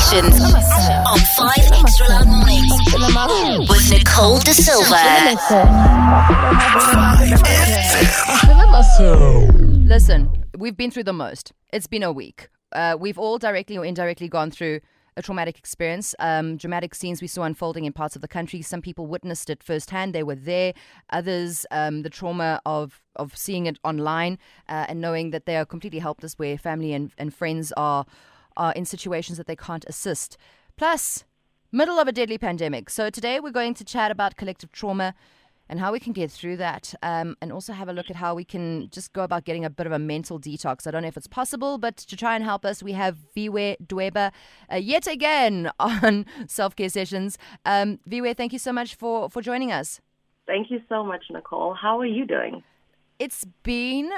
Sessions on 5 Extra Loud Mornings with Nicole daSilva. Listen, we've been through the most. It's been a week. Uh, we've all directly or indirectly gone through a traumatic experience. Um, dramatic scenes we saw unfolding in parts of the country. Some people witnessed it firsthand; they were there. Others, um, the trauma of of seeing it online uh, and knowing that they are completely helpless, where family and, and friends are are in situations that they can't assist. Plus, middle of a deadly pandemic. So today we're going to chat about collective trauma and how we can get through that, um, and also have a look at how we can just go about getting a bit of a mental detox. I don't know if it's possible, but to try and help us, we have Viwe Dweba uh, yet again on self care sessions. Um, Viwe, thank you so much for for joining us. Thank you so much, Nicole. How are you doing? It's been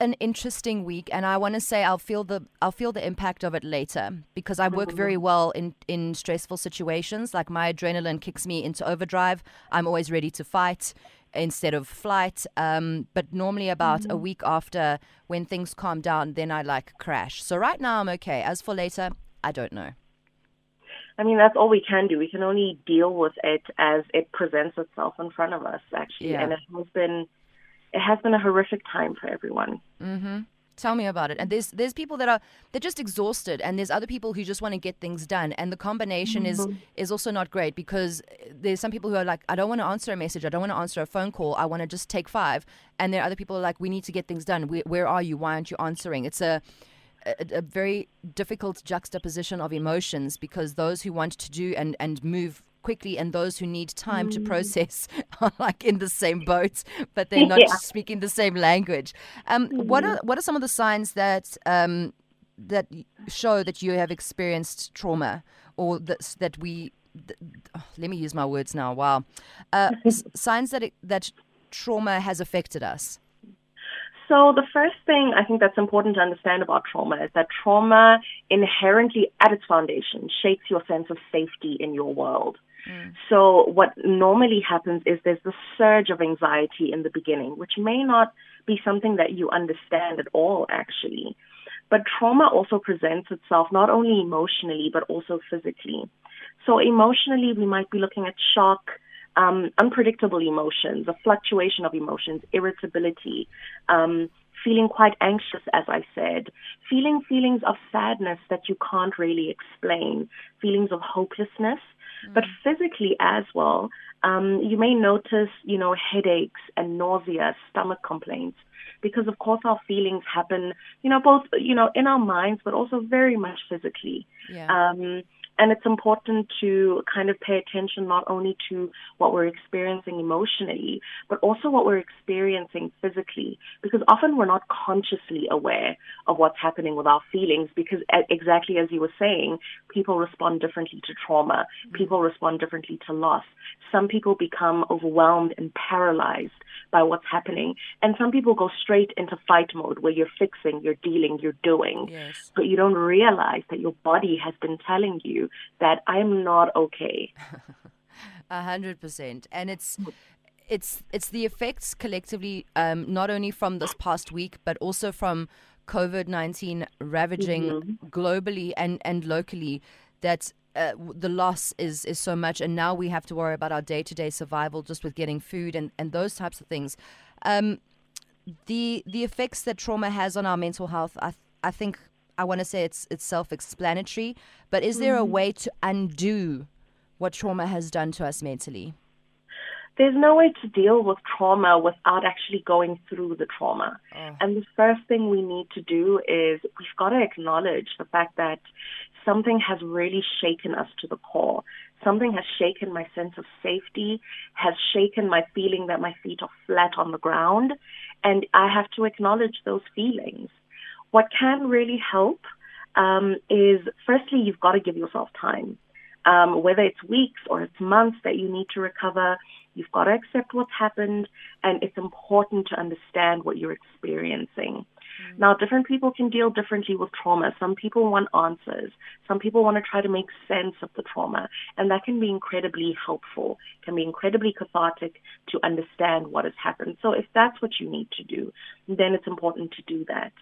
an interesting week and I want to say I'll feel the I'll feel the impact of it later because I work very well in in stressful situations. Like my adrenaline kicks me into overdrive. I'm always ready to fight instead of flight. Um, but normally about a week after when things calm down then I like crash. So right now I'm okay. As for later I don't know. I mean, that's all we can do. We can only deal with it as it presents itself in front of us, actually. Yeah. And it has been, it has been a horrific time for everyone. Mm-hmm. Tell me about it. And there's there's people that are they're just exhausted, and there's other people who just want to get things done. And the combination is is also not great because there's some people who are like, I don't want to answer a message, I don't want to answer a phone call, I want to just take five. And there are other people who are like, we need to get things done. Where, where are you? Why aren't you answering? It's a a, a very difficult juxtaposition of emotions because those who want to do and, and move quickly and those who need time to process are like in the same boat, but they're not Yeah. speaking the same language. Um, What are what are some of the signs that um, that show that you have experienced trauma or that that we? th- oh, let me use my words now. Wow, uh, s- signs that it, that trauma has affected us. So the first thing I think that's important to understand about trauma is that trauma inherently at its foundation shapes your sense of safety in your world. So what normally happens is there's this surge of anxiety in the beginning, which may not be something that you understand at all actually. But trauma also presents itself not only emotionally but also physically. So emotionally we might be looking at shock, um, unpredictable emotions, a fluctuation of emotions, irritability, um, feeling quite anxious, as I said, feeling feelings of sadness that you can't really explain, feelings of hopelessness, but physically as well. Um, you may notice, you know, headaches and nausea, stomach complaints, because of course our feelings happen, you know, both, you know, in our minds, but also very much physically. Yeah. Um, and it's important to kind of pay attention not only to what we're experiencing emotionally, but also what we're experiencing physically, because often we're not consciously aware of what's happening with our feelings, because exactly as you were saying, people respond differently to trauma, people respond differently to loss. Some people become overwhelmed and paralyzed by what's happening, and some people go straight into fight mode where you're fixing, you're dealing, you're doing Yes. but you don't realize that your body has been telling you that I'm not okay. A hundred percent, and it's it's it's the effects collectively, um, not only from this past week, but also from COVID nineteen ravaging globally and and locally. That uh, the loss is is so much, and now we have to worry about our day to day survival just with getting food and and those types of things. Um, the the effects that trauma has on our mental health, I I think I want to say it's it's self explanatory. But is there a mm. way to undo what trauma has done to us mentally? There's no way to deal with trauma without actually going through the trauma. Oh. And the first thing we need to do is we've got to acknowledge the fact that something has really shaken us to the core. Something has shaken my sense of safety, has shaken my feeling that my feet are flat on the ground, and I have to acknowledge those feelings. What can really help um, is firstly, you've got to give yourself time. Um, whether it's weeks or it's months that you need to recover, you've got to accept what's happened, and it's important to understand what you're experiencing. Now, different people can deal differently with trauma. Some people want answers. Some people want to try to make sense of the trauma, and that can be incredibly helpful, can be incredibly cathartic to understand what has happened. So, if that's what you need to do, then it's important to do that.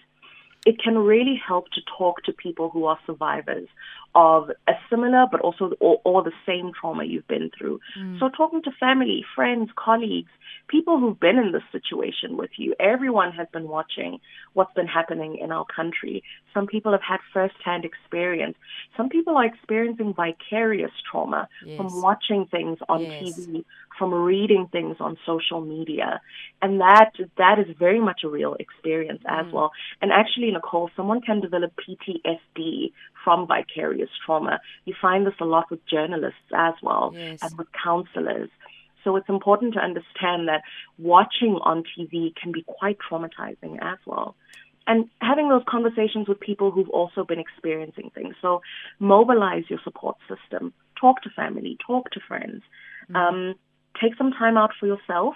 It can really help to talk to people who are survivors of a similar but also or, or the same trauma you've been through. Mm. So talking to family, friends, colleagues, people who've been in this situation with you. Everyone has been watching what's been happening in our country. Some people have had firsthand experience. Some people are experiencing vicarious trauma yes. from watching things on yes. TV, from reading things on social media. And that that is very much a real experience as mm. well. And actually, Nicole, someone can develop PTSD from vicarious trauma. You find this a lot with journalists as well yes. and with counselors. So it's important to understand that watching on TV can be quite traumatizing as well. And having those conversations with people who've also been experiencing things. So mobilize your support system, talk to family, talk to friends, mm-hmm. um, take some time out for yourself,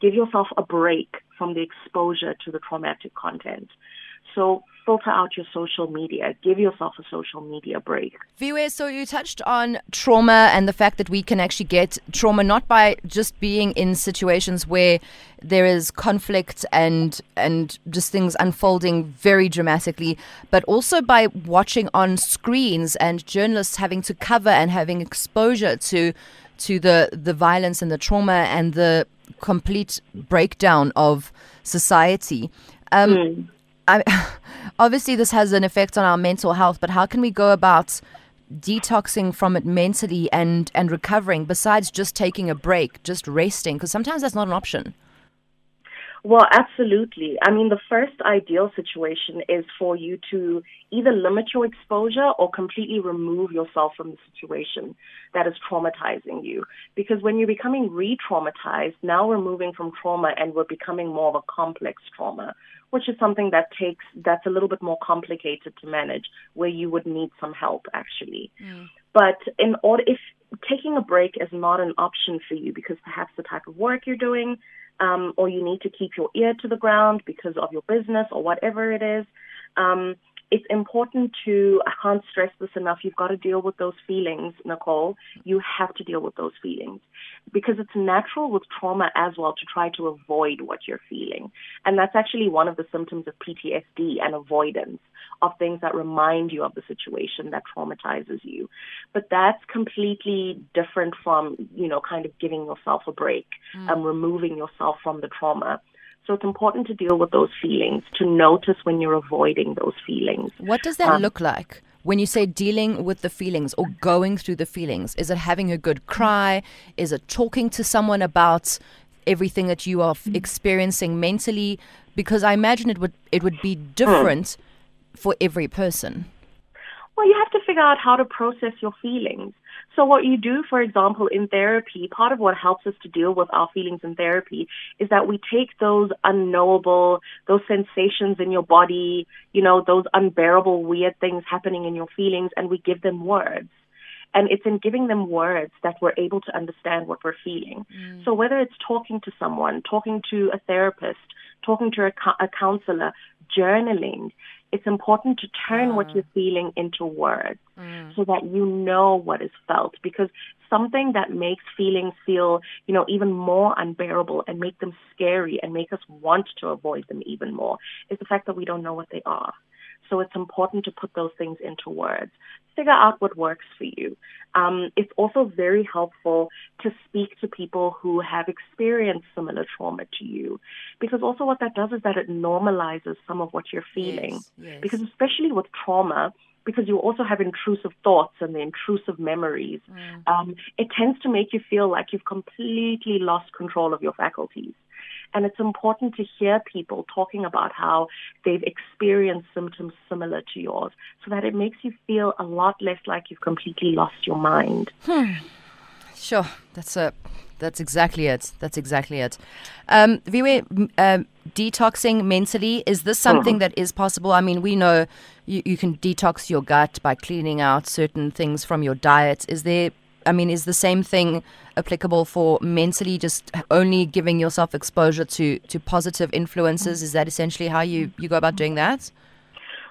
give yourself a break from the exposure to the traumatic content. So filter out your social media. Give yourself a social media break. Viwe, so you touched on trauma and the fact that we can actually get trauma not by just being in situations where there is conflict and and just things unfolding very dramatically, but also by watching on screens and journalists having to cover and having exposure to to the the violence and the trauma and the complete breakdown of society. Um, mm. I, obviously, this has an effect on our mental health, but how can we go about detoxing from it mentally and, and recovering besides just taking a break, just resting? Because sometimes that's not an option. Well, absolutely. I mean, the first ideal situation is for you to either limit your exposure or completely remove yourself from the situation that is traumatizing you. Because when you're becoming re traumatized, now we're moving from trauma and we're becoming more of a complex trauma which is something that takes that's a little bit more complicated to manage, where you would need some help actually. Mm. But in order, if taking a break is not an option for you because perhaps the type of work you're doing, um, or you need to keep your ear to the ground because of your business or whatever it is, um, it's important to, I can't stress this enough, you've got to deal with those feelings, Nicole. You have to deal with those feelings because it's natural with trauma as well to try to avoid what you're feeling. And that's actually one of the symptoms of PTSD and avoidance of things that remind you of the situation that traumatizes you. But that's completely different from, you know, kind of giving yourself a break mm. and removing yourself from the trauma. So it's important to deal with those feelings, to notice when you're avoiding those feelings. What does that um, look like? When you say dealing with the feelings or going through the feelings, is it having a good cry? Is it talking to someone about everything that you are f- experiencing mentally? Because I imagine it would it would be different for every person. Well, you have to figure out how to process your feelings. So what you do, for example, in therapy, part of what helps us to deal with our feelings in therapy is that we take those unknowable, those sensations in your body, you know, those unbearable, weird things happening in your feelings, and we give them words. And it's in giving them words that we're able to understand what we're feeling. Mm. So whether it's talking to someone, talking to a therapist, talking to a, a counselor, journaling, it's important to turn what you're feeling into words mm. so that you know what is felt because something that makes feelings feel, you know, even more unbearable and make them scary and make us want to avoid them even more is the fact that we don't know what they are. So it's important to put those things into words. Figure out what works for you. Um, it's also very helpful to speak to people who have experienced similar trauma to you, because also what that does is that it normalizes some of what you're feeling. Yes, yes. Because especially with trauma, because you also have intrusive thoughts and the intrusive memories, mm. um, it tends to make you feel like you've completely lost control of your faculties. And it's important to hear people talking about how they've experienced symptoms similar to yours so that it makes you feel a lot less like you've completely lost your mind. Hmm. Sure. That's a that's exactly it. That's exactly it. Um, Viwe, uh, detoxing mentally, is this something mm. that is possible? I mean, we know you, you can detox your gut by cleaning out certain things from your diet. Is there I mean, is the same thing applicable for mentally just only giving yourself exposure to, to positive influences? Is that essentially how you, you go about doing that?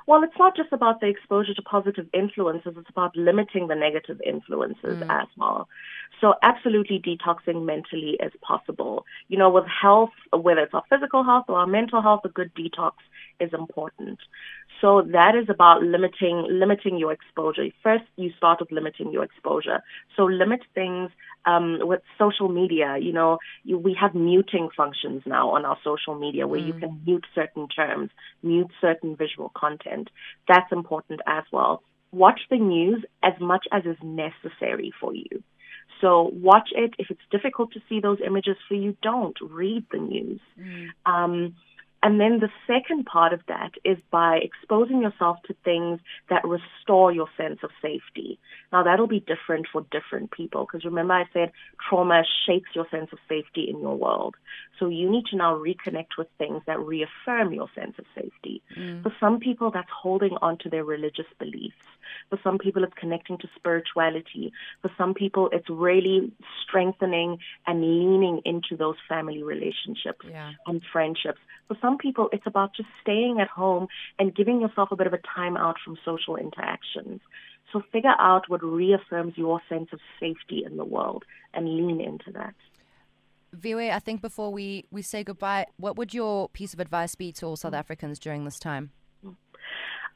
Well, it's not just about the exposure to positive influences, it's about limiting the negative influences mm. as well. So absolutely detoxing mentally is possible. You know, with health, whether it's our physical health or our mental health, a good detox is important. So that is about limiting limiting your exposure. First, you start with limiting your exposure. So limit things um, with social media. You know, you, we have muting functions now on our social media where mm. you can mute certain terms, mute certain visual content. That's important as well. Watch the news as much as is necessary for you. So watch it. If it's difficult to see those images for you, don't read the news. Mm. Um, and then the second part of that is by exposing yourself to things that restore your sense of safety. Now, that'll be different for different people because remember, I said trauma shakes your sense of safety in your world. So you need to now reconnect with things that reaffirm your sense of safety. Mm. For some people, that's holding on to their religious beliefs. For some people, it's connecting to spirituality. For some people, it's really strengthening and leaning into those family relationships yeah. and friendships. For some people, it's about just staying at home and giving yourself a bit of a time out from social interactions. So figure out what reaffirms your sense of safety in the world and lean into that. Viwe, I think before we, we say goodbye, what would your piece of advice be to all South mm. Africans during this time?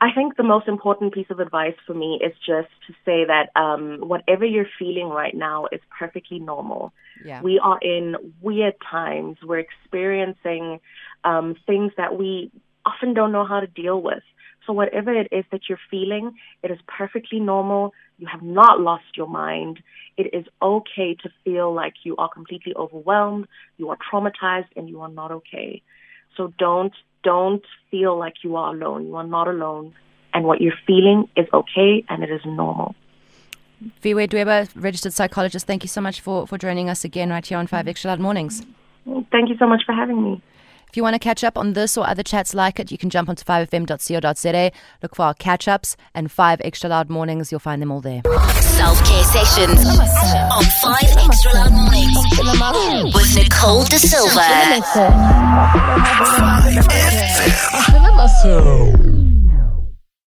I think the most important piece of advice for me is just to say that um, whatever you're feeling right now is perfectly normal. Yeah. We are in weird times. We're experiencing um, things that we often don't know how to deal with. So whatever it is that you're feeling, it is perfectly normal. You have not lost your mind. It is okay to feel like you are completely overwhelmed, you are traumatized, and you are not okay. So don't don't feel like you are alone. You are not alone. And what you're feeling is okay and it is normal. Viwe Dweba, registered psychologist, thank you so much for, for joining us again right here on 5 Extra Loud Mornings. Thank you so much for having me. If you want to catch up on this or other chats like it, you can jump onto 5fm.co.za, look for our catch ups, and 5 Extra Loud Mornings. You'll find them all there. Self care sessions on 5 Extra Loud Mornings with Nicole daSilva.